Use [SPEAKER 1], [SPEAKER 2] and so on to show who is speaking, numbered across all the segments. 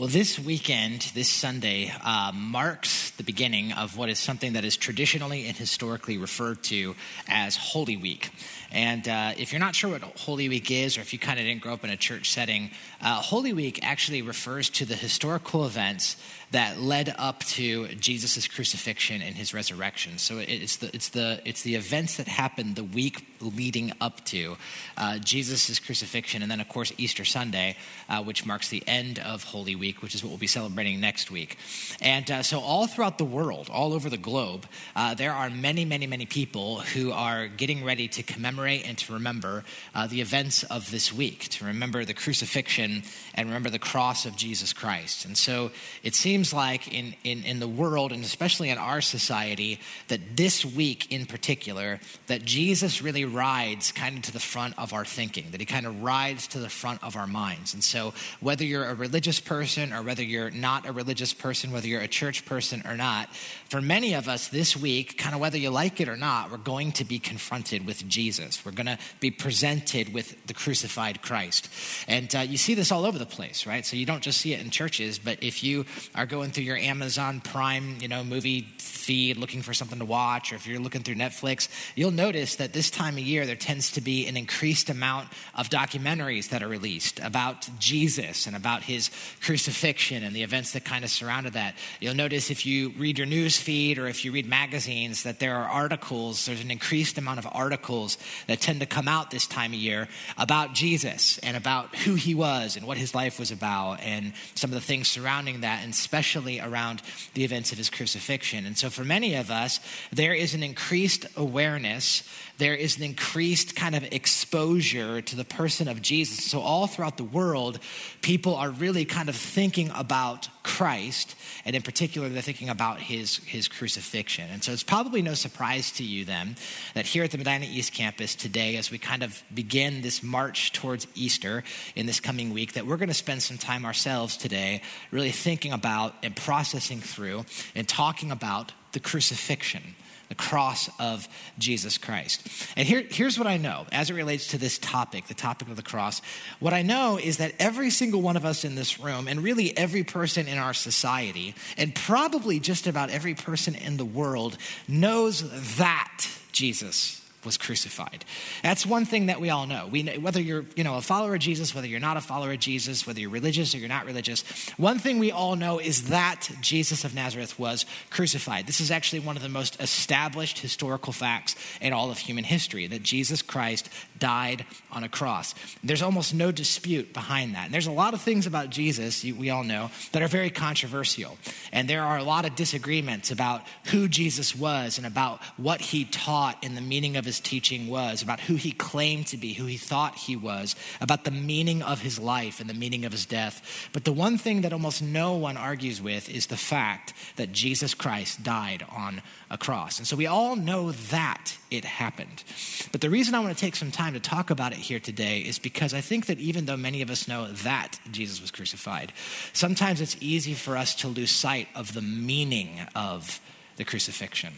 [SPEAKER 1] Well, this weekend, this Sunday, uh, marks the beginning of what is something that is traditionally and historically referred to as Holy Week. And uh, if you're not sure what Holy Week is, or if you kind of didn't grow up in a church setting, uh, Holy Week actually refers to the historical events that led up to Jesus' crucifixion and his resurrection. So it's the, it's the, it's the events that happened the week leading up to uh, Jesus' crucifixion, and then, of course, Easter Sunday, uh, which marks the end of Holy Week, which is what we'll be celebrating next week. And uh, so, all throughout the world, all over the globe, uh, there are many, many, many people who are getting ready to commemorate and to remember uh, the events of this week, to remember the crucifixion and remember the cross of Jesus Christ. And so, it seems like in, in, in the world, and especially in our society, that this week in particular, that Jesus really rides kind of to the front of our thinking, that he kind of rides to the front of our minds. And so, whether you're a religious person or whether you're not a religious person, whether you're a church person or not, for many of us this week, kind of whether you like it or not, we're going to be confronted with Jesus. We're going to be presented with the crucified Christ. And uh, you see this all over the place, right? So, you don't just see it in churches, but if you are going through your Amazon Prime, you know, movie feed looking for something to watch, or if you're looking through Netflix, you'll notice that this time year there tends to be an increased amount of documentaries that are released about Jesus and about his crucifixion and the events that kind of surrounded that. You'll notice if you read your news feed or if you read magazines that there are articles, there's an increased amount of articles that tend to come out this time of year about Jesus and about who he was and what his life was about and some of the things surrounding that, and especially around the events of his crucifixion. And so for many of us, there is an increased awareness, there is an increased kind of exposure to the person of Jesus. So, all throughout the world, people are really kind of thinking about Christ, and in particular, they're thinking about his, his crucifixion. And so, it's probably no surprise to you then that here at the Medina East campus today, as we kind of begin this march towards Easter in this coming week, that we're going to spend some time ourselves today really thinking about and processing through and talking about the crucifixion, the cross of Jesus Christ. And here, here's what I know as it relates to this topic, the topic of the cross. What I know is that every single one of us in this room, and really every person in our society, and probably just about every person in the world, knows that Jesus was crucified. That's one thing that we all know. We know, whether you're, you know, a follower of Jesus, whether you're not a follower of Jesus, whether you're religious or you're not religious, one thing we all know is that Jesus of Nazareth was crucified. This is actually one of the most established historical facts in all of human history that Jesus Christ died on a cross. There's almost no dispute behind that. And there's a lot of things about Jesus, we all know, that are very controversial. And there are a lot of disagreements about who Jesus was and about what he taught and the meaning of his teaching was, about who he claimed to be, who he thought he was, about the meaning of his life and the meaning of his death. But the one thing that almost no one argues with is the fact that Jesus Christ died on a cross. And so we all know that it happened. But the reason I want to take some time to talk about it here today is because I think that even though many of us know that Jesus was crucified, sometimes it's easy for us to lose sight of the meaning of the crucifixion.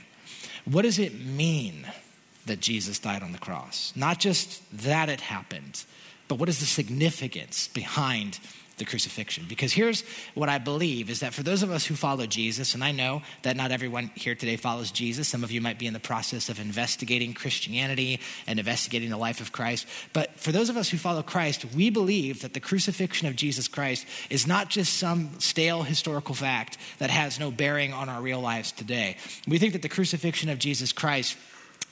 [SPEAKER 1] What does it mean that Jesus died on the cross. Not just that it happened, but what is the significance behind the crucifixion? Because here's what I believe is that for those of us who follow Jesus, and I know that not everyone here today follows Jesus, some of you might be in the process of investigating Christianity and investigating the life of Christ, but for those of us who follow Christ, we believe that the crucifixion of Jesus Christ is not just some stale historical fact that has no bearing on our real lives today. We think that the crucifixion of Jesus Christ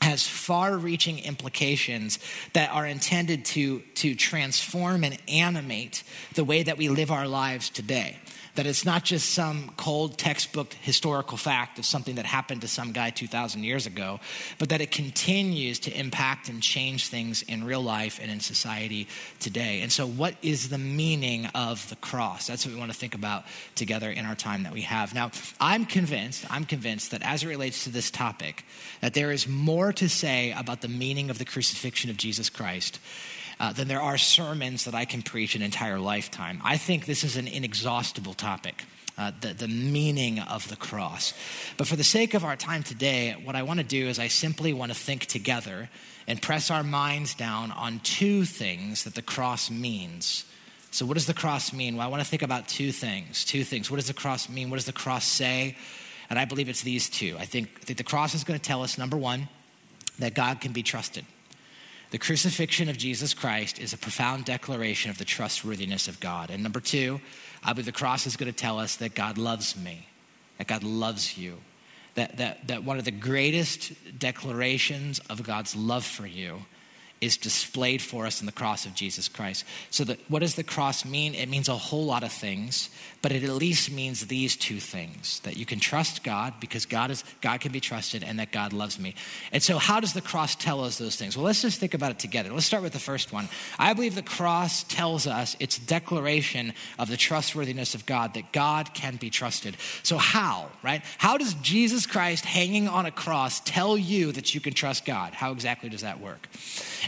[SPEAKER 1] has far reaching implications that are intended to, to transform and animate the way that we live our lives today. That it's not just some cold textbook historical fact of something that happened to some guy 2,000 years ago, but that it continues to impact and change things in real life and in society today. And so, what is the meaning of the cross? That's what we want to think about together in our time that we have. Now, I'm convinced, I'm convinced that as it relates to this topic, that there is more to say about the meaning of the crucifixion of Jesus Christ uh, than there are sermons that I can preach an entire lifetime. I think this is an inexhaustible topic. Uh, the, the meaning of the cross. But for the sake of our time today, what I want to do is I simply want to think together and press our minds down on two things that the cross means So, what does the cross mean? Well, I want to think about two things. Two things. What does the cross mean? What does the cross say? And I believe it's these two. I think, I think the cross is going to tell us, number one, that God can be trusted. The crucifixion of Jesus Christ is a profound declaration of the trustworthiness of God. And number two, I believe the cross is going to tell us that God loves me, that God loves you, that, that, that one of the greatest declarations of God's love for you is displayed for us in the cross of Jesus Christ. So, that, what does the cross mean? It means a whole lot of things, but it at least means these two things that you can trust God because God, is, God can be trusted and that God loves me. And so, how does the cross tell us those things? Well, let's just think about it together. Let's start with the first one. I believe the cross tells us its declaration of the trustworthiness of God, that God can be trusted. So, how, right? How does Jesus Christ hanging on a cross tell you that you can trust God? How exactly does that work?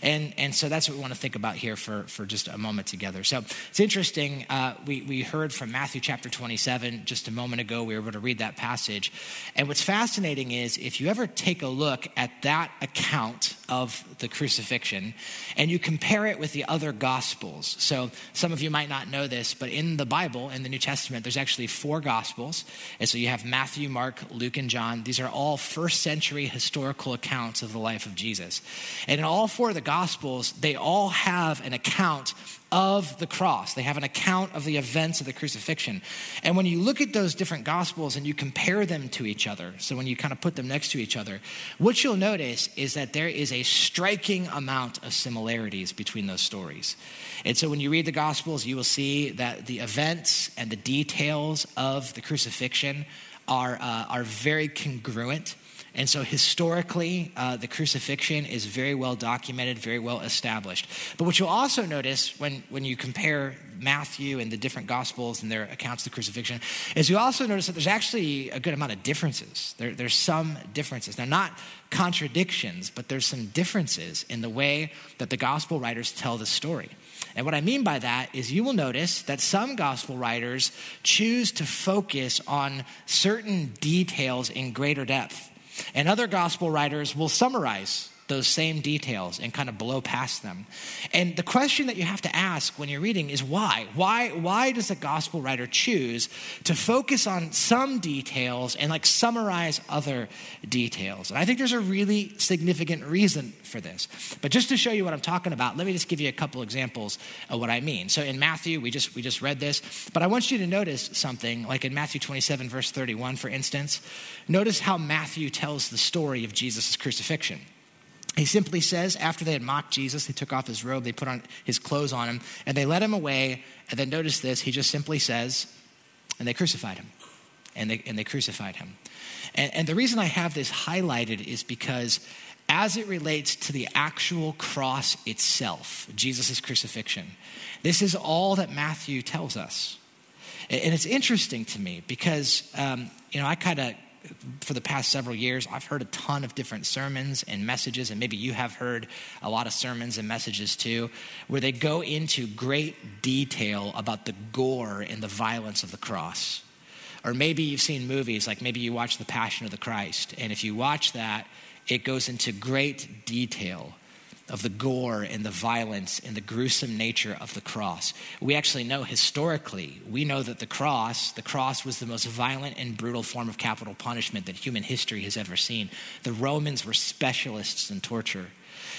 [SPEAKER 1] And, and so that's what we want to think about here for, for just a moment together. So it's interesting. Uh, we, we heard from Matthew chapter 27 just a moment ago. We were able to read that passage. And what's fascinating is if you ever take a look at that account of the crucifixion and you compare it with the other gospels. So some of you might not know this, but in the Bible, in the New Testament, there's actually four gospels. And so you have Matthew, Mark, Luke, and John. These are all first century historical accounts of the life of Jesus. And in all four of the Gospels, they all have an account of the cross. They have an account of the events of the crucifixion. And when you look at those different Gospels and you compare them to each other, so when you kind of put them next to each other, what you'll notice is that there is a striking amount of similarities between those stories. And so when you read the Gospels, you will see that the events and the details of the crucifixion are, uh, are very congruent and so, historically, uh, the crucifixion is very well documented, very well established. But what you'll also notice when, when you compare Matthew and the different gospels and their accounts of the crucifixion is you also notice that there's actually a good amount of differences. There, there's some differences. Now, not contradictions, but there's some differences in the way that the gospel writers tell the story. And what I mean by that is you will notice that some gospel writers choose to focus on certain details in greater depth and other gospel writers will summarize those same details and kind of blow past them. And the question that you have to ask when you're reading is why? Why, why does a gospel writer choose to focus on some details and like summarize other details? And I think there's a really significant reason for this. But just to show you what I'm talking about, let me just give you a couple examples of what I mean. So in Matthew, we just we just read this, but I want you to notice something like in Matthew 27 verse 31 for instance. Notice how Matthew tells the story of Jesus' crucifixion. He simply says, after they had mocked Jesus, they took off his robe, they put on his clothes on him, and they led him away. And then notice this, he just simply says, and they crucified him. And they, and they crucified him. And, and the reason I have this highlighted is because as it relates to the actual cross itself, Jesus' crucifixion, this is all that Matthew tells us. And it's interesting to me because, um, you know, I kind of for the past several years, I've heard a ton of different sermons and messages, and maybe you have heard a lot of sermons and messages too, where they go into great detail about the gore and the violence of the cross. Or maybe you've seen movies, like maybe you watch The Passion of the Christ, and if you watch that, it goes into great detail of the gore and the violence and the gruesome nature of the cross. We actually know historically, we know that the cross, the cross was the most violent and brutal form of capital punishment that human history has ever seen. The Romans were specialists in torture.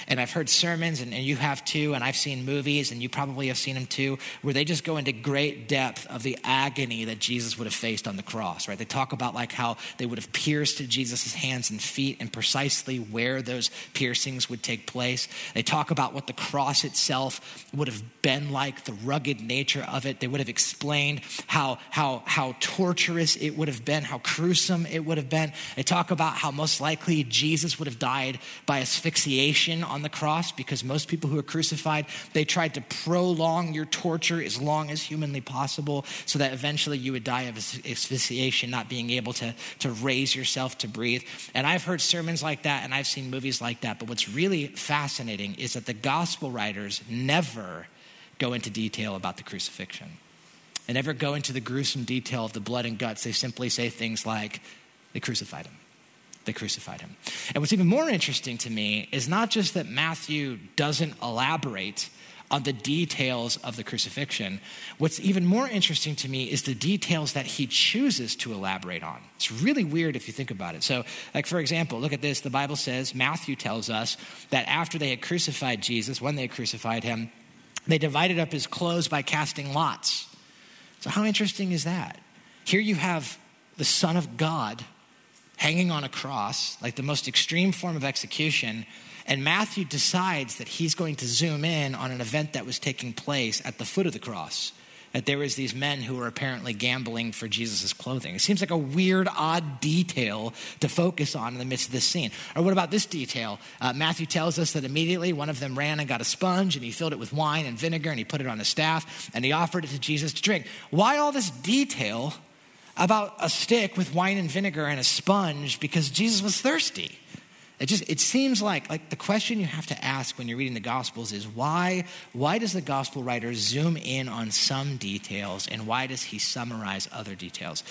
[SPEAKER 1] And I've heard sermons, and, and you have too, and I've seen movies, and you probably have seen them too, where they just go into great depth of the agony that Jesus would have faced on the cross, right? They talk about like how they would have pierced Jesus' hands and feet and precisely where those piercings would take place. They talk about what the cross itself would have been like, the rugged nature of it. They would have explained how, how, how torturous it would have been, how gruesome it would have been. They talk about how most likely Jesus would have died by asphyxiation on the cross because most people who are crucified, they tried to prolong your torture as long as humanly possible so that eventually you would die of asphyxiation, not being able to, to raise yourself to breathe. And I've heard sermons like that and I've seen movies like that. But what's really fascinating is that the gospel writers never go into detail about the crucifixion and never go into the gruesome detail of the blood and guts. They simply say things like, they crucified him they crucified him. And what's even more interesting to me is not just that Matthew doesn't elaborate on the details of the crucifixion. What's even more interesting to me is the details that he chooses to elaborate on. It's really weird if you think about it. So, like, for example, look at this. The Bible says, Matthew tells us that after they had crucified Jesus, when they crucified him, they divided up his clothes by casting lots. So, how interesting is that? Here you have the Son of God hanging on a cross, like the most extreme form of execution. And Matthew decides that he's going to zoom in on an event that was taking place at the foot of the cross. That there was these men who were apparently gambling for Jesus' clothing. It seems like a weird, odd detail to focus on in the midst of this scene. Or what about this detail? Uh, Matthew tells us that immediately one of them ran and got a sponge and he filled it with wine and vinegar and he put it on a staff and he offered it to Jesus to drink. Why all this detail about a stick with wine and vinegar and a sponge because Jesus was thirsty. It just it seems like like the question you have to ask when you're reading the gospels is why why does the gospel writer zoom in on some details and why does he summarize other details?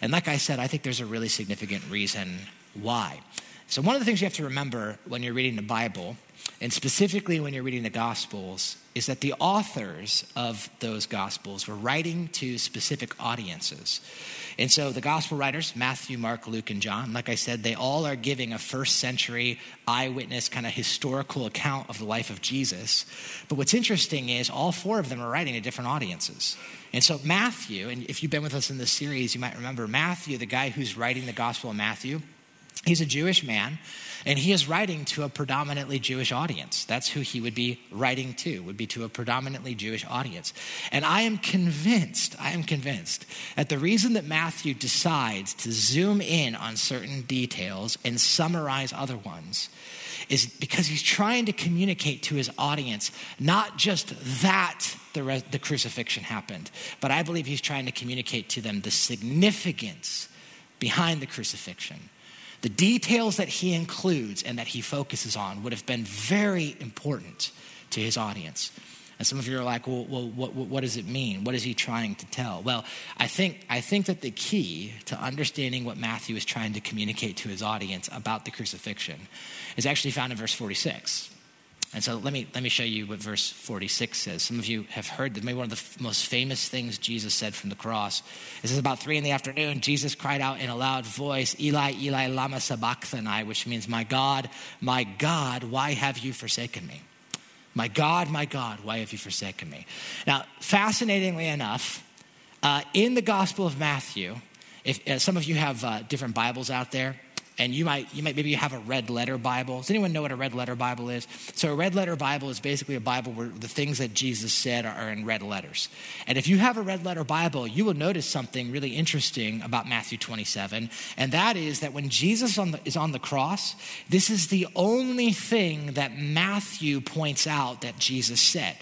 [SPEAKER 1] And like I said, I think there's a really significant reason why. So one of the things you have to remember when you're reading the Bible and specifically when you're reading the Gospels, is that the authors of those Gospels were writing to specific audiences. And so the Gospel writers, Matthew, Mark, Luke, and John, like I said, they all are giving a first century eyewitness kind of historical account of the life of Jesus. But what's interesting is all four of them are writing to different audiences. And so Matthew, and if you've been with us in this series, you might remember Matthew, the guy who's writing the Gospel of Matthew, he's a Jewish man and he is writing to a predominantly Jewish audience. That's who he would be writing to, would be to a predominantly Jewish audience. And I am convinced, I am convinced that the reason that Matthew decides to zoom in on certain details and summarize other ones is because he's trying to communicate to his audience not just that the, the crucifixion happened, but I believe he's trying to communicate to them the significance behind the crucifixion the details that he includes and that he focuses on would have been very important to his audience. And some of you are like, well, well what, what, does it mean? What is he trying to tell? Well, I think, I think that the key to understanding what Matthew is trying to communicate to his audience about the crucifixion is actually found in verse 46. And so let me, let me show you what verse 46 says. Some of you have heard that maybe one of the f- most famous things Jesus said from the cross. This is about three in the afternoon. Jesus cried out in a loud voice, Eli, Eli, lama sabachthani, which means, My God, my God, why have you forsaken me? My God, my God, why have you forsaken me? Now, fascinatingly enough, uh, in the Gospel of Matthew, if uh, some of you have uh, different Bibles out there, and you might you might maybe you have a red letter bible. Does anyone know what a red letter bible is? So a red letter bible is basically a bible where the things that jesus said are in red letters. And if you have a red letter bible you will notice something really interesting about matthew 27 and that is that when jesus on the, is on the cross this is the only thing that matthew points out that jesus said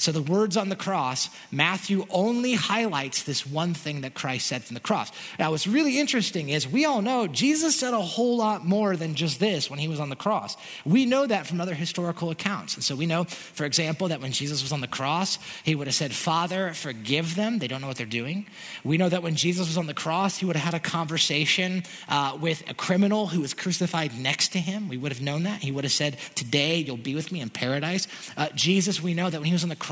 [SPEAKER 1] so the words on the cross, Matthew only highlights this one thing that Christ said from the cross. Now, what's really interesting is we all know Jesus said a whole lot more than just this when he was on the cross. We know that from other historical accounts. And so we know, for example, that when Jesus was on the cross, he would have said, Father, forgive them. They don't know what they're doing. We know that when Jesus was on the cross, he would have had a conversation uh, with a criminal who was crucified next to him. We would have known that. He would have said, Today you'll be with me in paradise. Uh, Jesus, we know that when he was on the cross,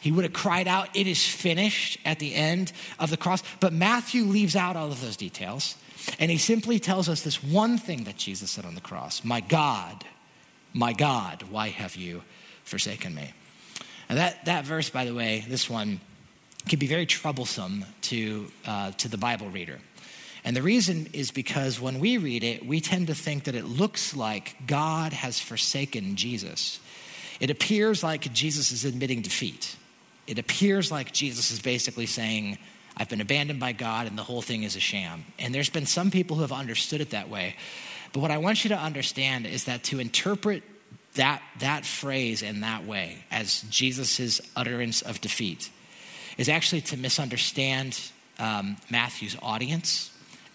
[SPEAKER 1] he would have cried out, It is finished at the end of the cross. But Matthew leaves out all of those details. And he simply tells us this one thing that Jesus said on the cross My God, my God, why have you forsaken me? And that, that verse, by the way, this one, can be very troublesome to, uh, to the Bible reader. And the reason is because when we read it, we tend to think that it looks like God has forsaken Jesus. It appears like Jesus is admitting defeat it appears like Jesus is basically saying, I've been abandoned by God and the whole thing is a sham. And there's been some people who have understood it that way. But what I want you to understand is that to interpret that, that phrase in that way as Jesus' utterance of defeat is actually to misunderstand um, Matthew's audience.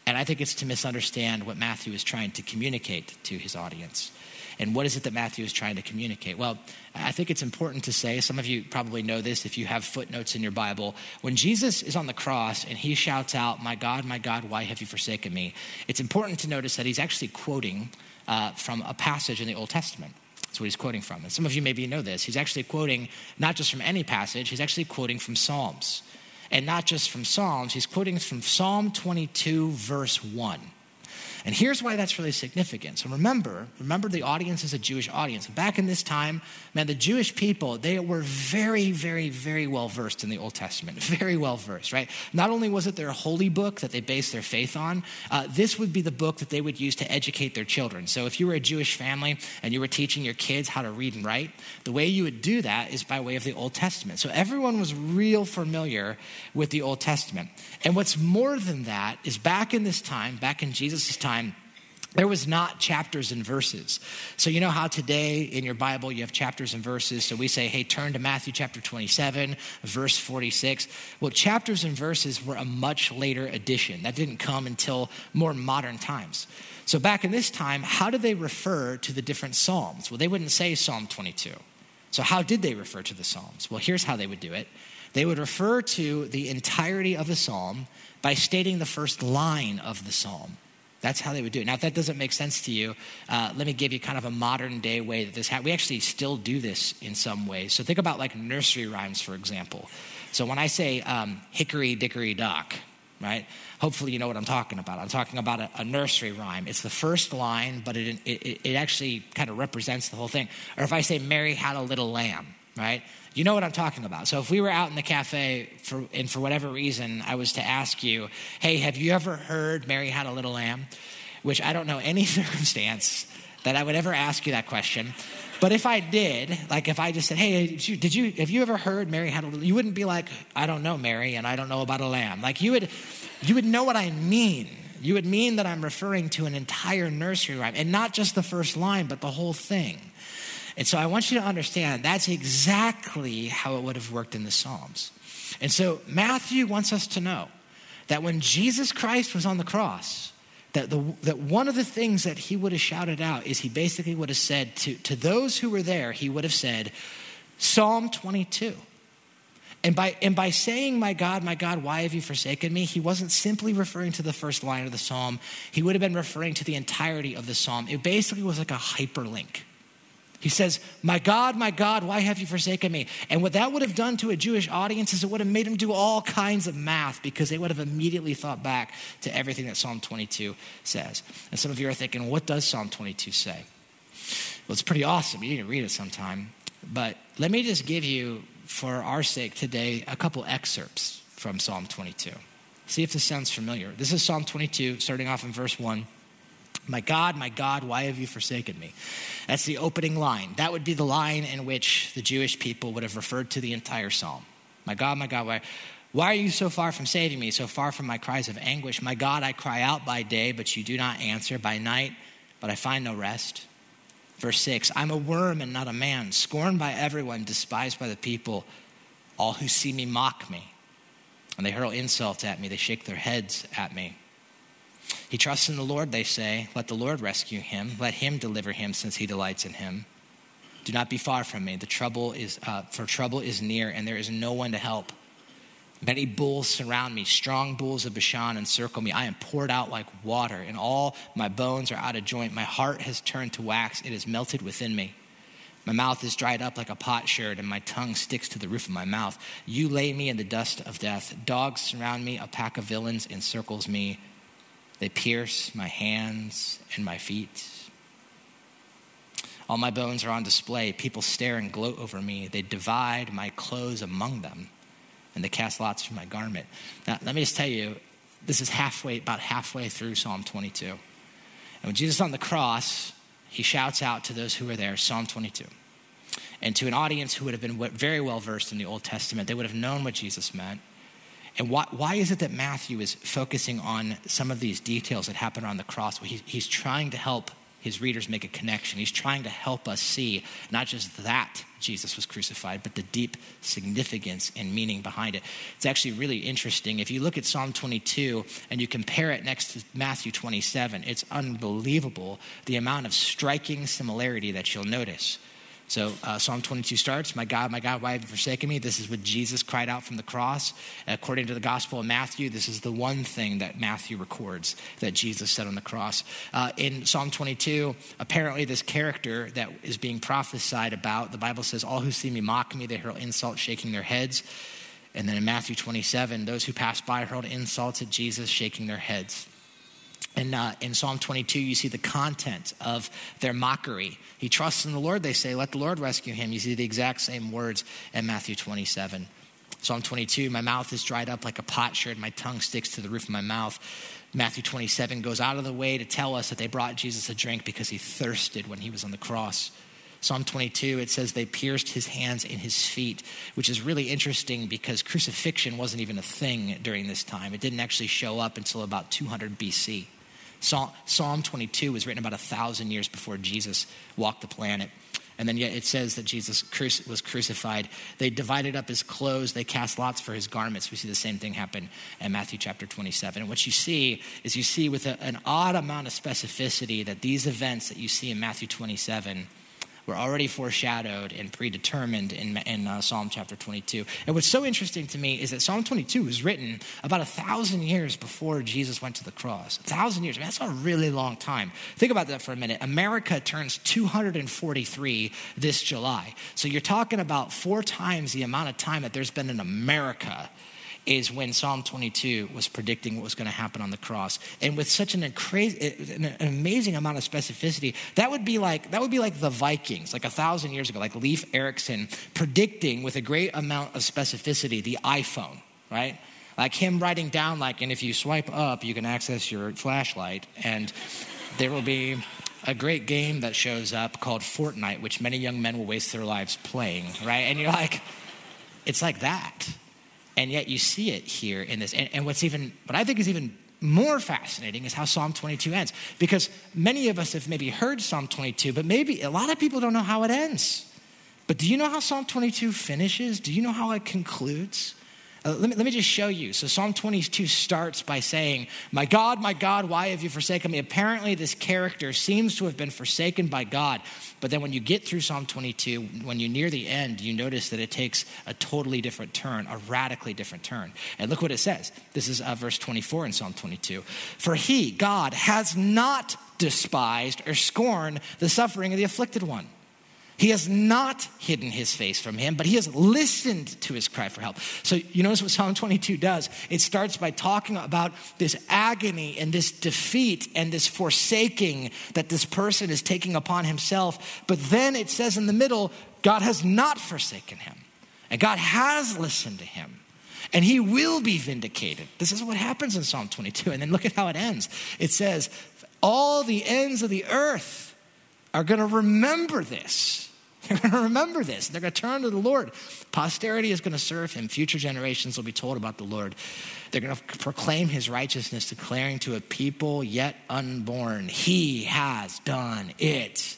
[SPEAKER 1] And I think it's to misunderstand what Matthew is trying to communicate to his audience. And what is it that Matthew is trying to communicate? Well, I think it's important to say, some of you probably know this if you have footnotes in your Bible. When Jesus is on the cross and he shouts out, My God, my God, why have you forsaken me? It's important to notice that he's actually quoting uh, from a passage in the Old Testament. That's what he's quoting from. And some of you maybe know this. He's actually quoting not just from any passage, he's actually quoting from Psalms. And not just from Psalms, he's quoting from Psalm 22, verse 1. And here's why that's really significant. So remember, remember the audience is a Jewish audience. Back in this time, man, the Jewish people, they were very, very, very well versed in the Old Testament. Very well versed, right? Not only was it their holy book that they based their faith on, uh, this would be the book that they would use to educate their children. So if you were a Jewish family and you were teaching your kids how to read and write, the way you would do that is by way of the Old Testament. So everyone was real familiar with the Old Testament. And what's more than that is back in this time, back in Jesus' time, time, there was not chapters and verses. So, you know how today in your Bible you have chapters and verses? So we say, hey, turn to Matthew chapter 27, verse 46. Well, chapters and verses were a much later addition. That didn't come until more modern times. So, back in this time, how did they refer to the different Psalms? Well, they wouldn't say Psalm 22. So, how did they refer to the Psalms? Well, here's how they would do it they would refer to the entirety of a psalm by stating the first line of the psalm. That's how they would do it. Now, if that doesn't make sense to you, uh, let me give you kind of a modern day way that this happens. We actually still do this in some ways. So think about like nursery rhymes, for example. So when I say um, hickory dickory dock, right? Hopefully you know what I'm talking about. I'm talking about a, a nursery rhyme. It's the first line, but it, it, it actually kind of represents the whole thing. Or if I say Mary had a little lamb, right? You know what I'm talking about. So if we were out in the cafe for, and for whatever reason I was to ask you, hey, have you ever heard Mary had a little lamb? Which I don't know any circumstance that I would ever ask you that question. But if I did, like if I just said, hey, did you, did you have you ever heard Mary had a little, you wouldn't be like, I don't know Mary and I don't know about a lamb. Like you would, you would know what I mean. You would mean that I'm referring to an entire nursery rhyme and not just the first line, but the whole thing. And so I want you to understand that's exactly how it would have worked in the Psalms. And so Matthew wants us to know that when Jesus Christ was on the cross, that, the, that one of the things that he would have shouted out is he basically would have said to, to those who were there, he would have said, Psalm 22. And by, and by saying, My God, my God, why have you forsaken me? He wasn't simply referring to the first line of the psalm. He would have been referring to the entirety of the psalm. It basically was like a hyperlink. He says, My God, my God, why have you forsaken me? And what that would have done to a Jewish audience is it would have made them do all kinds of math because they would have immediately thought back to everything that Psalm 22 says. And some of you are thinking, What does Psalm 22 say? Well, it's pretty awesome. You need to read it sometime. But let me just give you, for our sake today, a couple excerpts from Psalm 22. See if this sounds familiar. This is Psalm 22, starting off in verse 1. My God, my God, why have you forsaken me? That's the opening line. That would be the line in which the Jewish people would have referred to the entire psalm. My God, my God, why, why are you so far from saving me, so far from my cries of anguish? My God, I cry out by day, but you do not answer, by night, but I find no rest. Verse 6 I'm a worm and not a man, scorned by everyone, despised by the people. All who see me mock me, and they hurl insults at me, they shake their heads at me. He trusts in the Lord, they say. Let the Lord rescue him. Let him deliver him, since he delights in him. Do not be far from me. The trouble is, uh, for trouble is near, and there is no one to help. Many bulls surround me. Strong bulls of Bashan encircle me. I am poured out like water, and all my bones are out of joint. My heart has turned to wax. It is melted within me. My mouth is dried up like a potsherd, and my tongue sticks to the roof of my mouth. You lay me in the dust of death. Dogs surround me. A pack of villains encircles me. They pierce my hands and my feet. All my bones are on display. People stare and gloat over me. They divide my clothes among them, and they cast lots for my garment. Now, let me just tell you, this is halfway, about halfway through Psalm 22. And when Jesus on the cross, he shouts out to those who were there, Psalm 22. And to an audience who would have been very well versed in the Old Testament, they would have known what Jesus meant. And why, why is it that Matthew is focusing on some of these details that happen on the cross? Well, he, he's trying to help his readers make a connection. He's trying to help us see not just that Jesus was crucified, but the deep significance and meaning behind it. It's actually really interesting. If you look at Psalm 22 and you compare it next to Matthew 27, it's unbelievable the amount of striking similarity that you'll notice. So uh, Psalm 22 starts, My God, my God, why have you forsaken me? This is what Jesus cried out from the cross. According to the Gospel of Matthew, this is the one thing that Matthew records that Jesus said on the cross. Uh, in Psalm 22, apparently this character that is being prophesied about, the Bible says, All who see me mock me, they hurl insults, shaking their heads. And then in Matthew 27, those who pass by hurled insults at Jesus, shaking their heads. And uh, in Psalm 22, you see the content of their mockery. He trusts in the Lord, they say, let the Lord rescue him. You see the exact same words in Matthew 27. Psalm 22, my mouth is dried up like a potsherd, my tongue sticks to the roof of my mouth. Matthew 27 goes out of the way to tell us that they brought Jesus a drink because he thirsted when he was on the cross. Psalm 22, it says they pierced his hands and his feet, which is really interesting because crucifixion wasn't even a thing during this time. It didn't actually show up until about 200 BC. Psalm 22 was written about a thousand years before Jesus walked the planet. And then yet it says that Jesus was crucified. They divided up his clothes. They cast lots for his garments. We see the same thing happen in Matthew chapter 27. And what you see is you see with a, an odd amount of specificity that these events that you see in Matthew 27 were already foreshadowed and predetermined in, in uh, Psalm chapter 22. And what's so interesting to me is that Psalm 22 was written about a thousand years before Jesus went to the cross. A thousand years. I mean, that's a really long time. Think about that for a minute. America turns 243 this July. So you're talking about four times the amount of time that there's been in America is when Psalm 22 was predicting what was going to happen on the cross. And with such an, an amazing amount of specificity, that would be like that would be like the Vikings, like a thousand years ago, like Leif Erikson predicting with a great amount of specificity the iPhone, right? Like him writing down, like, and if you swipe up, you can access your flashlight, and there will be a great game that shows up called Fortnite, which many young men will waste their lives playing, right? And you're like, it's like that. And yet you see it here in this. And, and what's even, what I think is even more fascinating is how Psalm 22 ends. Because many of us have maybe heard Psalm 22, but maybe a lot of people don't know how it ends. But do you know how Psalm 22 finishes? Do you know how it concludes? Uh, let, me, let me just show you. So, Psalm 22 starts by saying, My God, my God, why have you forsaken me? Apparently, this character seems to have been forsaken by God. But then, when you get through Psalm 22, when you near the end, you notice that it takes a totally different turn, a radically different turn. And look what it says. This is uh, verse 24 in Psalm 22. For he, God, has not despised or scorned the suffering of the afflicted one. He has not hidden his face from him, but he has listened to his cry for help. So, you notice what Psalm 22 does? It starts by talking about this agony and this defeat and this forsaking that this person is taking upon himself. But then it says in the middle, God has not forsaken him, and God has listened to him. And he will be vindicated. This is what happens in Psalm 22. And then look at how it ends. It says, All the ends of the earth are going to remember this they're going to remember this. They're going to turn to the Lord. Posterity is going to serve him. Future generations will be told about the Lord. They're going to proclaim his righteousness, declaring to a people yet unborn, He has done it.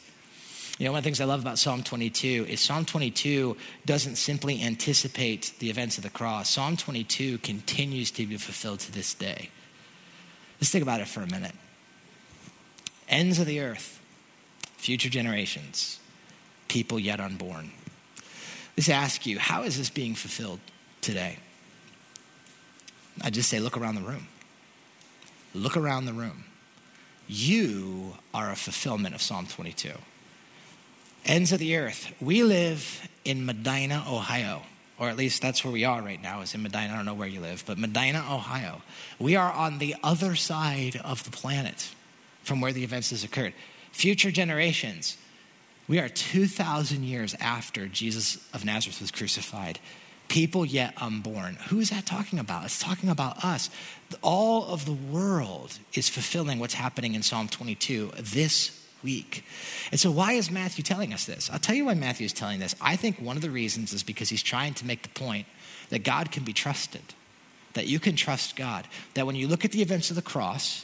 [SPEAKER 1] You know, one of the things I love about Psalm 22 is Psalm 22 doesn't simply anticipate the events of the cross. Psalm 22 continues to be fulfilled to this day. Let's think about it for a minute. Ends of the earth, future generations people yet unborn. Let's ask you, how is this being fulfilled today? I just say, look around the room. Look around the room. You are a fulfillment of Psalm 22. Ends of the earth. We live in Medina, Ohio, or at least that's where we are right now, is in Medina. I don't know where you live, but Medina, Ohio. We are on the other side of the planet from where the events has occurred. Future generations, we are 2,000 years after Jesus of Nazareth was crucified. People yet unborn. Who is that talking about? It's talking about us. All of the world is fulfilling what's happening in Psalm 22 this week. And so, why is Matthew telling us this? I'll tell you why Matthew is telling this. I think one of the reasons is because he's trying to make the point that God can be trusted, that you can trust God, that when you look at the events of the cross,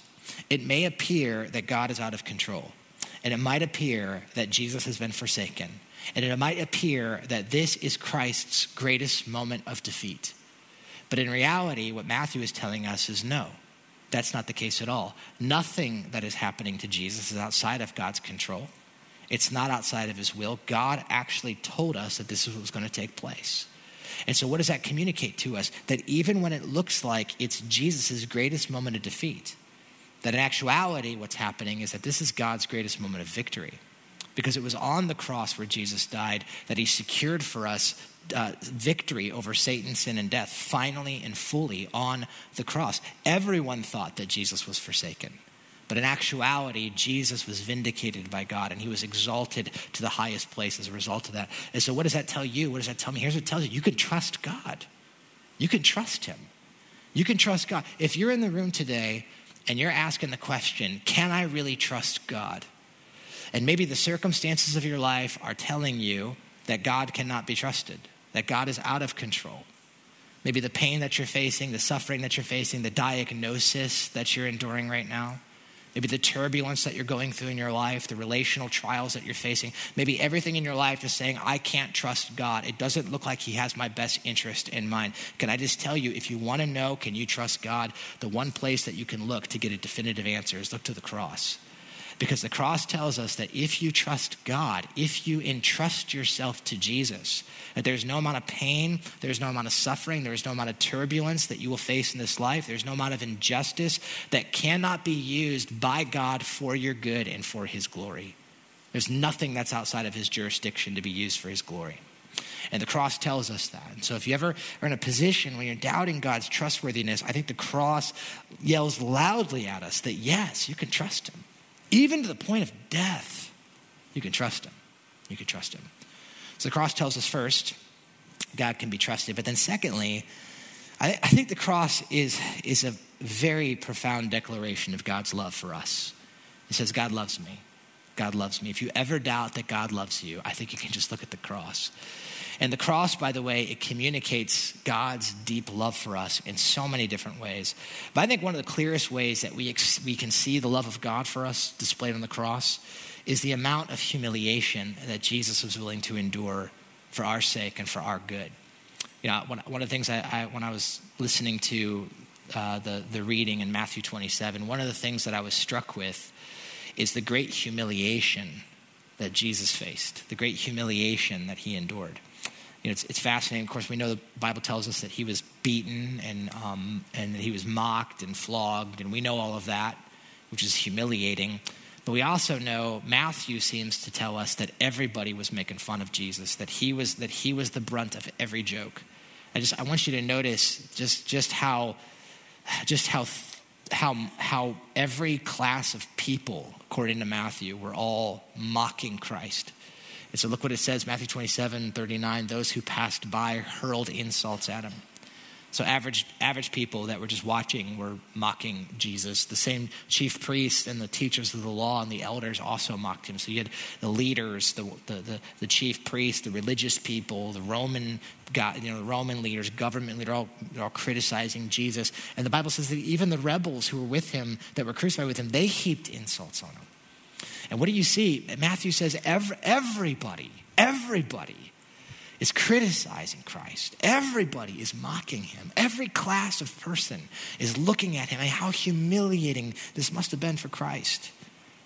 [SPEAKER 1] it may appear that God is out of control and it might appear that Jesus has been forsaken. And it might appear that this is Christ's greatest moment of defeat. But in reality, what Matthew is telling us is no, that's not the case at all. Nothing that is happening to Jesus is outside of God's control. It's not outside of his will. God actually told us that this is what was going to take place. And so, what does that communicate to us? That even when it looks like it's Jesus' greatest moment of defeat, that in actuality, what's happening is that this is God's greatest moment of victory. Because it was on the cross where Jesus died that he secured for us uh, victory over Satan, sin, and death, finally and fully on the cross. Everyone thought that Jesus was forsaken. But in actuality, Jesus was vindicated by God and he was exalted to the highest place as a result of that. And so, what does that tell you? What does that tell me? Here's what it tells you you can trust God. You can trust him. You can trust God. If you're in the room today and you're asking the question, can I really trust God? And maybe the circumstances of your life are telling you that God cannot be trusted, that God is out of control. Maybe the pain that you're facing, the suffering that you're facing, the diagnosis that you're enduring right now maybe the turbulence that you're going through in your life, the relational trials that you're facing, maybe everything in your life is saying, I can't trust God. It doesn't look like He has my best interest in mind. Can I just tell you, if you want to know, can you trust God? The one place that you can look to get a definitive answer is look to the cross. Because the cross tells us that if you trust God, if you entrust yourself to Jesus, that there's no amount of pain, there's no amount of suffering, there's no amount of turbulence that you will face in this life, there's no amount of injustice that cannot be used by God for your good and for his glory. There's nothing that's outside of his jurisdiction to be used for his glory. And the cross tells us that. And so if you ever are in a position when you're doubting God's trustworthiness, I think the cross yells loudly at us that yes, you can trust him even to the point of death, you can trust him. You can trust him. So the cross tells us first, God can be trusted. But then, secondly, I, I think the cross is, is a very profound declaration of God's love for us. It says, God loves me. God loves me. If you ever doubt that God loves you, I think you can just look at the cross. And the cross, by the way, it communicates God's deep love for us in so many different ways. But I think one of the clearest ways that we, ex- we can see the love of God for us displayed on the cross is the amount of humiliation that Jesus was willing to endure for our sake and for our good. You know, one, one of the things I, I, when I was listening to uh, the, the reading in Matthew 27, one of the things that I was struck with is the great humiliation that Jesus faced, the great humiliation that he endured you know, it's, it's fascinating. Of course, we know the Bible tells us that he was beaten and, um, and that he was mocked and flogged, and we know all of that, which is humiliating. But we also know Matthew seems to tell us that everybody was making fun of Jesus, that he was, that he was the brunt of every joke. I just I want you to notice just, just how just how how how every class of people, according to Matthew, were all mocking Christ. And so look what it says Matthew 27 39. Those who passed by hurled insults at him. So average, average people that were just watching were mocking Jesus. The same chief priests and the teachers of the law and the elders also mocked him. So you had the leaders, the, the, the, the chief priests, the religious people, the Roman, you know, the Roman leaders, government leaders, all, all criticizing Jesus. And the Bible says that even the rebels who were with him, that were crucified with him, they heaped insults on him. And what do you see? Matthew says every, everybody, everybody is criticizing Christ. Everybody is mocking him. Every class of person is looking at him. And how humiliating this must have been for Christ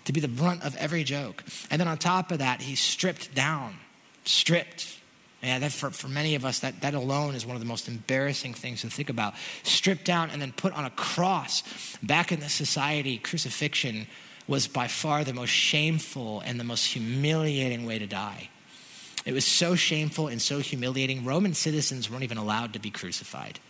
[SPEAKER 1] to be the brunt of every joke. And then on top of that, he's stripped down, stripped. Yeah, that for, for many of us, that, that alone is one of the most embarrassing things to think about. Stripped down and then put on a cross. Back in the society, crucifixion was by far the most shameful and the most humiliating way to die. It was so shameful and so humiliating. Roman citizens weren't even allowed to be crucified.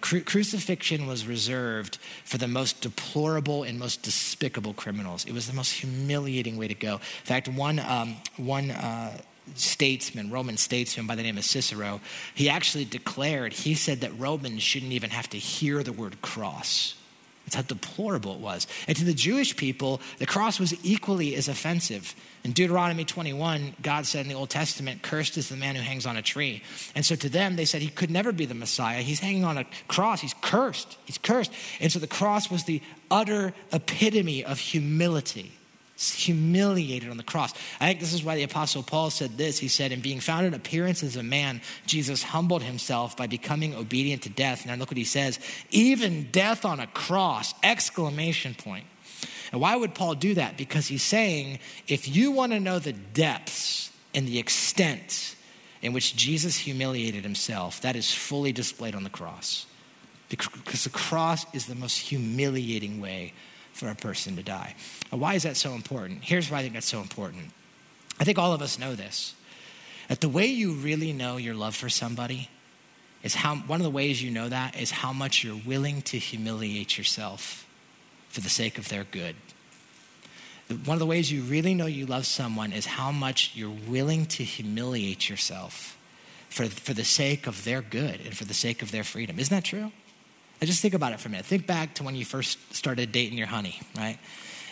[SPEAKER 1] Cru- crucifixion was reserved for the most deplorable and most despicable criminals. It was the most humiliating way to go. In fact, one, um, one uh, statesman, Roman statesman by the name of Cicero, he actually declared, he said that Romans shouldn't even have to hear the word cross that's how deplorable it was. And to the Jewish people, the cross was equally as offensive. In Deuteronomy 21, God said in the Old Testament, Cursed is the man who hangs on a tree. And so to them, they said he could never be the Messiah. He's hanging on a cross. He's cursed. He's cursed. And so the cross was the utter epitome of humility humiliated on the cross. I think this is why the Apostle Paul said this. He said, In being found in appearance as a man, Jesus humbled himself by becoming obedient to death. Now look what he says even death on a cross! Exclamation point. And why would Paul do that? Because he's saying if you want to know the depths and the extent in which Jesus humiliated himself, that is fully displayed on the cross. Because the cross is the most humiliating way for a person to die. Why is that so important? Here's why I think that's so important. I think all of us know this that the way you really know your love for somebody is how one of the ways you know that is how much you're willing to humiliate yourself for the sake of their good. One of the ways you really know you love someone is how much you're willing to humiliate yourself for, for the sake of their good and for the sake of their freedom. Isn't that true? I just think about it for a minute. Think back to when you first started dating your honey, right?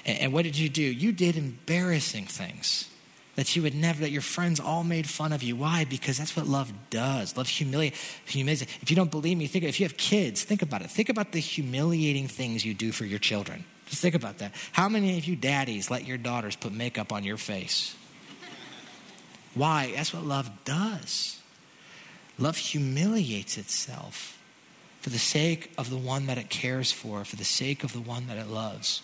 [SPEAKER 1] And, and what did you do? You did embarrassing things that you would never, that your friends all made fun of you. Why? Because that's what love does. Love humiliates. Humiliate. If you don't believe me, think if you have kids, think about it. Think about the humiliating things you do for your children. Just think about that. How many of you daddies let your daughters put makeup on your face? Why? That's what love does. Love humiliates itself for the sake of the one that it cares for, for the sake of the one that it loves.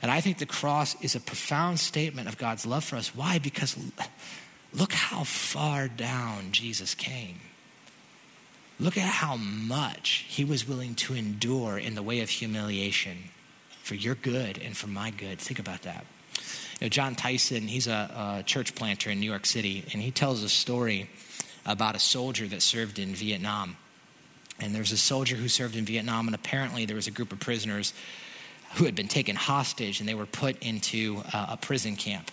[SPEAKER 1] And I think the cross is a profound statement of God's love for us. Why? Because look how far down Jesus came. Look at how much he was willing to endure in the way of humiliation for your good and for my good. Think about that. You know, Jon Tyson, he's a, a church planter in New York City, and he tells a story about a soldier that served in Vietnam. And there was a soldier who served in Vietnam, and apparently there was a group of prisoners who had been taken hostage and they were put into uh, a prison camp.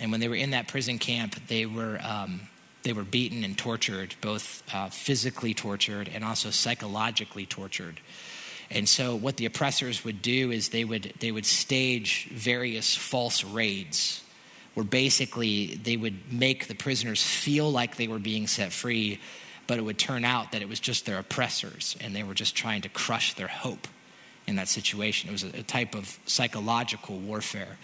[SPEAKER 1] And when they were in that prison camp, they were, um, they were beaten and tortured, both uh, physically tortured and also psychologically tortured. And so, what the oppressors would do is they would, they would stage various false raids, where basically they would make the prisoners feel like they were being set free, but it would turn out that it was just their oppressors and they were just trying to crush their hope in that situation. It was a, type of psychological warfare.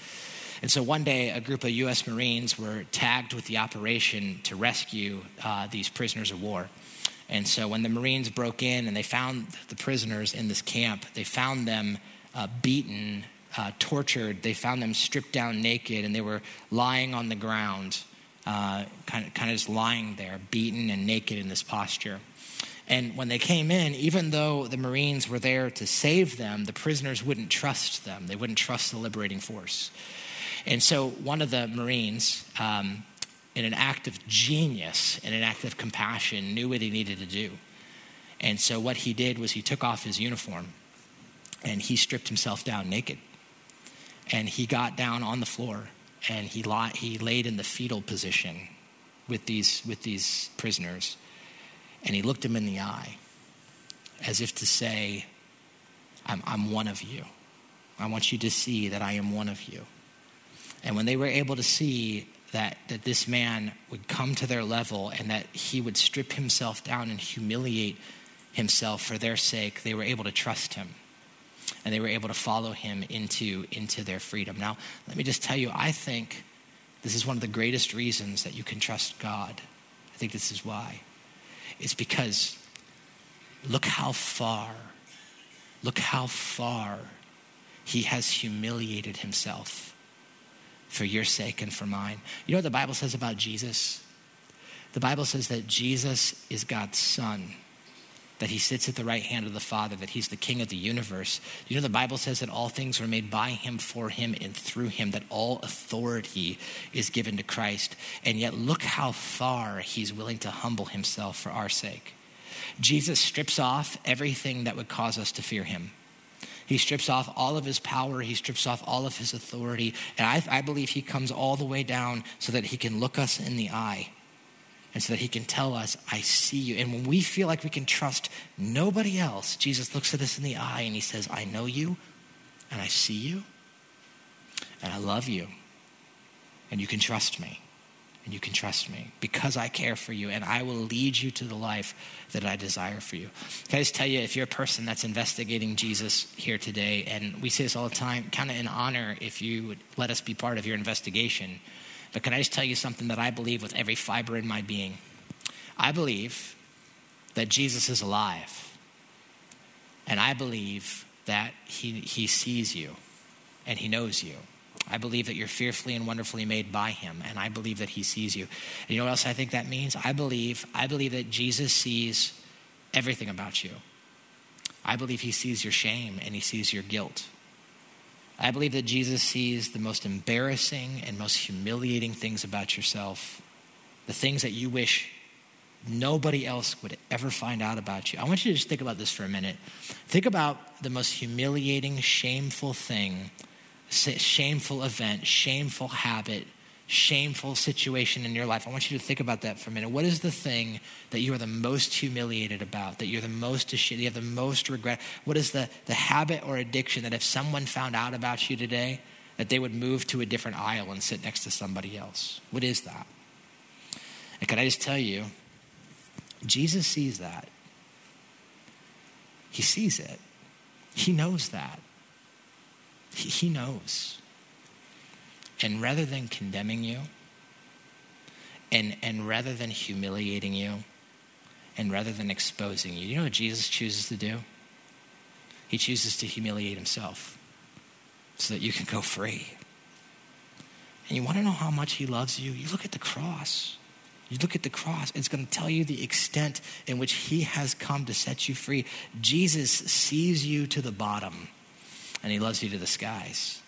[SPEAKER 1] And so one day, a group of U.S. Marines were tagged with the operation to rescue uh, these prisoners of war. And so when the Marines broke in and they found the prisoners in this camp, they found them uh, beaten, uh, tortured. They found them stripped down naked, and they were lying on the ground, uh, kind of, kind of just lying there, beaten and naked in this posture. And when they came in, even though the Marines were there to save them, the prisoners wouldn't trust them. They wouldn't trust the liberating force. And so one of the Marines, um, in an act of genius, in an act of compassion, knew what he needed to do. And so what he did was he took off his uniform and he stripped himself down naked. And he got down on the floor and he, he laid in the fetal position with these, with these prisoners and he looked him in the eye as if to say, I'm, I'm one of you. I want you to see that I am one of you. And when they were able to see that, that this man would come to their level and that he would strip himself down and humiliate himself for their sake, they were able to trust him. And they were able to follow him into, into their freedom. Now, let me just tell you, I think this is one of the greatest reasons that you can trust God. I think this is why It's because look how far, look how far he has humiliated himself for your sake and for mine. You know what the Bible says about Jesus? The Bible says that Jesus is God's son, that he sits at the right hand of the Father, that he's the king of the universe. You know, the Bible says that all things were made by him, for him, and through him, that all authority is given to Christ. And yet, look how far he's willing to humble himself for our sake. Jesus strips off everything that would cause us to fear him. He strips off all of his power. He strips off all of his authority. And I, I, believe he comes all the way down so that he can look us in the eye and so that he can tell us, I see you. And when we feel like we can trust nobody else, Jesus looks at us in the eye and he says, I know you, and I see you, and I love you, and you can trust me. And you can trust me because I care for you and I will lead you to the life that I desire for you. Can I just tell you, if you're a person that's investigating Jesus here today, and we say this all the time, kind of an honor if you would let us be part of your investigation but can I just tell you something that I believe with every fiber in my being? I believe that Jesus is alive. And I believe that he, he sees you. and he knows you. I believe that you're fearfully and wonderfully made by him, and I believe that he sees you. And you know what else I think that means? I believe, I believe that Jesus sees everything about you. I believe he sees your shame and he sees your guilt. I believe that Jesus sees the most embarrassing and most humiliating things about yourself, the things that you wish nobody else would ever find out about you. I want you to just think about this for a minute. Think about the most humiliating, shameful thing, shameful event, shameful habit, shameful situation in your life. I want you to think about that for a minute. What is the thing that you are the most humiliated about, that you're the most ashamed, you have the most regret? What is the, the habit or addiction that if someone found out about you today, that they would move to a different aisle and sit next to somebody else? What is that? And can I just tell you, Jesus sees that. He sees it. He knows that. He, he knows. And rather than condemning you, and, and rather than humiliating you, and rather than exposing you, you know what Jesus chooses to do? He chooses to humiliate himself so that you can go free. And you want to know how much he loves you? You look at the cross. You look at the cross, it's going to tell you the extent in which he has come to set you free. Jesus sees you to the bottom, and he loves you to the skies.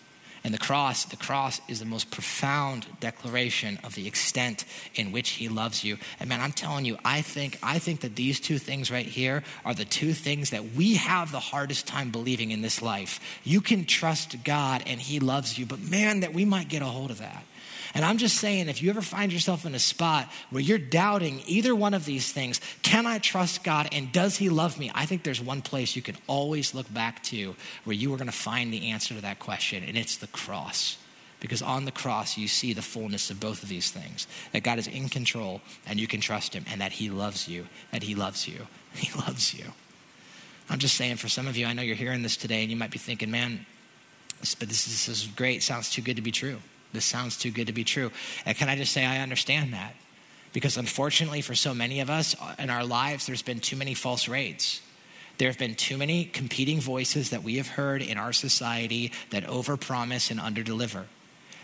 [SPEAKER 1] And the cross, the cross is the most profound declaration of the extent in which he loves you. And man, I'm telling you, I think, I think that these two things right here are the two things that we have the hardest time believing in this life. You can trust God and he loves you, but man, that we might get a hold of that. And I'm just saying, if you ever find yourself in a spot where you're doubting either one of these things, can I trust God and does He love me? I think there's one place you can always look back to where you are going to find the answer to that question, and it's the cross. Because on the cross, you see the fullness of both of these things that God is in control and you can trust Him, and that He loves you, that He loves you, He loves you. I'm just saying, for some of you, I know you're hearing this today and you might be thinking, man, but this is, this is great. Sounds too good to be true. This sounds too good to be true. And can I just say, I understand that. Because unfortunately, for so many of us uh, in our lives, there's been too many false raids. There have been too many competing voices that we have heard in our society that overpromise and underdeliver.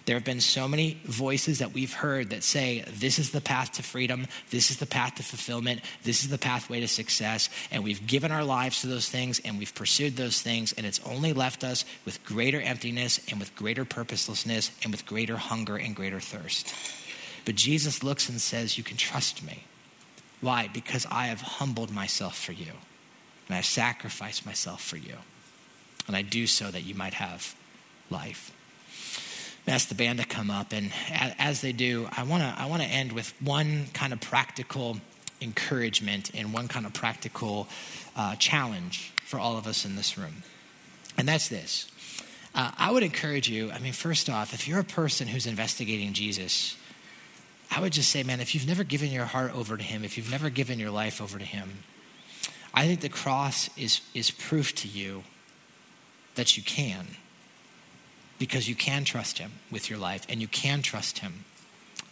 [SPEAKER 1] There have been so many voices that we've heard that say, this is the path to freedom, this is the path to fulfillment, this is the pathway to success. And we've given our lives to those things and we've pursued those things, and it's only left us with greater emptiness and with greater purposelessness and with greater hunger and greater thirst. But Jesus looks and says, You can trust me. Why? Because I have humbled myself for you, and I have sacrificed myself for you. And I do so that you might have life ask the band to come up. And as they do, I want to I want to end with one kind of practical encouragement and one kind of practical uh, challenge for all of us in this room. And that's this. Uh, I would encourage you, I mean, first off, if you're a person who's investigating Jesus, I would just say, man, if you've never given your heart over to him, if you've never given your life over to him, I think the cross is, is proof to you that you can because you can trust him with your life and you can trust him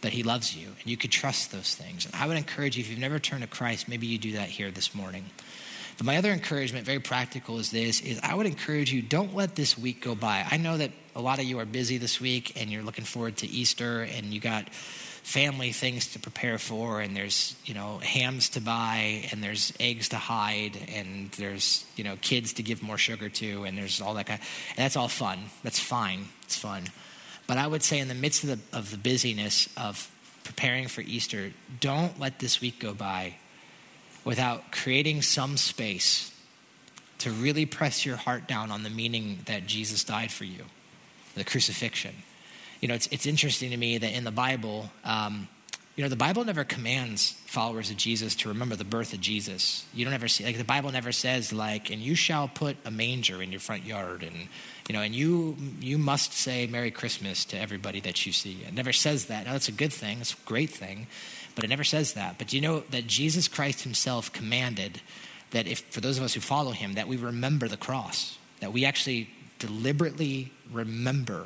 [SPEAKER 1] that he loves you and you could trust those things. And I would encourage you, if you've never turned to Christ, maybe you do that here this morning. But my other encouragement, very practical, is this: is I would encourage you, don't let this week go by. I know that a lot of you are busy this week and you're looking forward to Easter and you got family things to prepare for and there's you know hams to buy and there's eggs to hide and there's you know kids to give more sugar to and there's all that kind of, that's all fun. That's fine. It's fun. But i would say in the midst of the, of the busyness of preparing for easter don't let this week go by without creating some space to really press your heart down on the meaning that jesus died for you the crucifixion you know, it's, it's interesting to me that in the Bible, um, you know, the Bible never commands followers of Jesus to remember the birth of Jesus. You don't ever see, like, the Bible never says, like, and you shall put a manger in your front yard, and, you know, and you, you must say Merry Christmas to everybody that you see. It never says that. Now, that's a good thing, it's a great thing, but it never says that. But you know that Jesus Christ himself commanded that if, for those of us who follow him, that we remember the cross, that we actually deliberately remember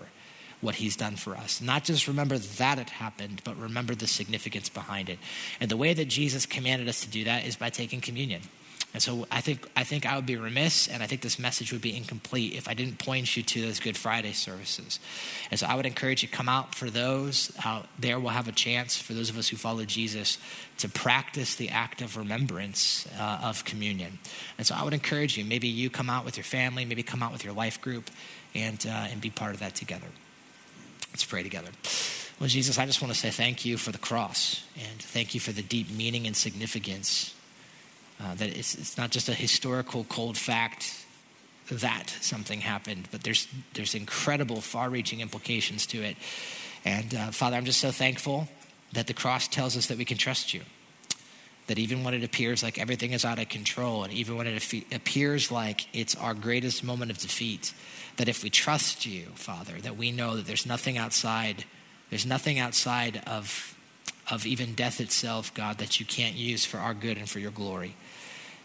[SPEAKER 1] what he's done for us. Not just remember that it happened, but remember the significance behind it. And the way that Jesus commanded us to do that is by taking communion. And so I think, I think I would be remiss and I think this message would be incomplete if I didn't point you to those Good Friday services. And so I would encourage you to come out for those. Uh, there we'll have a chance for those of us who follow Jesus to practice the act of remembrance uh, of communion. And so I would encourage you, maybe you come out with your family, maybe come out with your life group and, uh, and be part of that together. Let's pray together. Well, Jesus, I just want to say thank you for the cross and thank you for the deep meaning and significance uh, that it's, it's not just a historical cold fact that something happened, but there's, there's incredible, far reaching implications to it. And uh, Father, I'm just so thankful that the cross tells us that we can trust you. That even when it appears like everything is out of control, and even when it appears like it's our greatest moment of defeat, that if we trust you, Father, that we know that there's nothing outside, there's nothing outside of, of even death itself, God, that you can't use for our good and for your glory.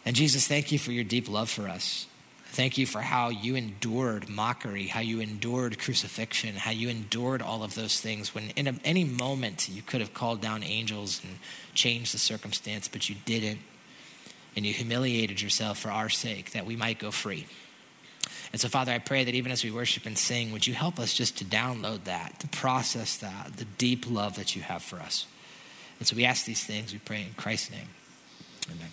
[SPEAKER 1] And Jesus, thank you for your deep love for us. Thank you for how you endured mockery, how you endured crucifixion, how you endured all of those things when in any moment you could have called down angels and changed the circumstance, but you didn't. And you humiliated yourself for our sake that we might go free. And so, Father, I pray that even as we worship and sing, would you help us just to download that, to process that, the deep love that you have for us. And so we ask these things, we pray in Christ's name. Amen.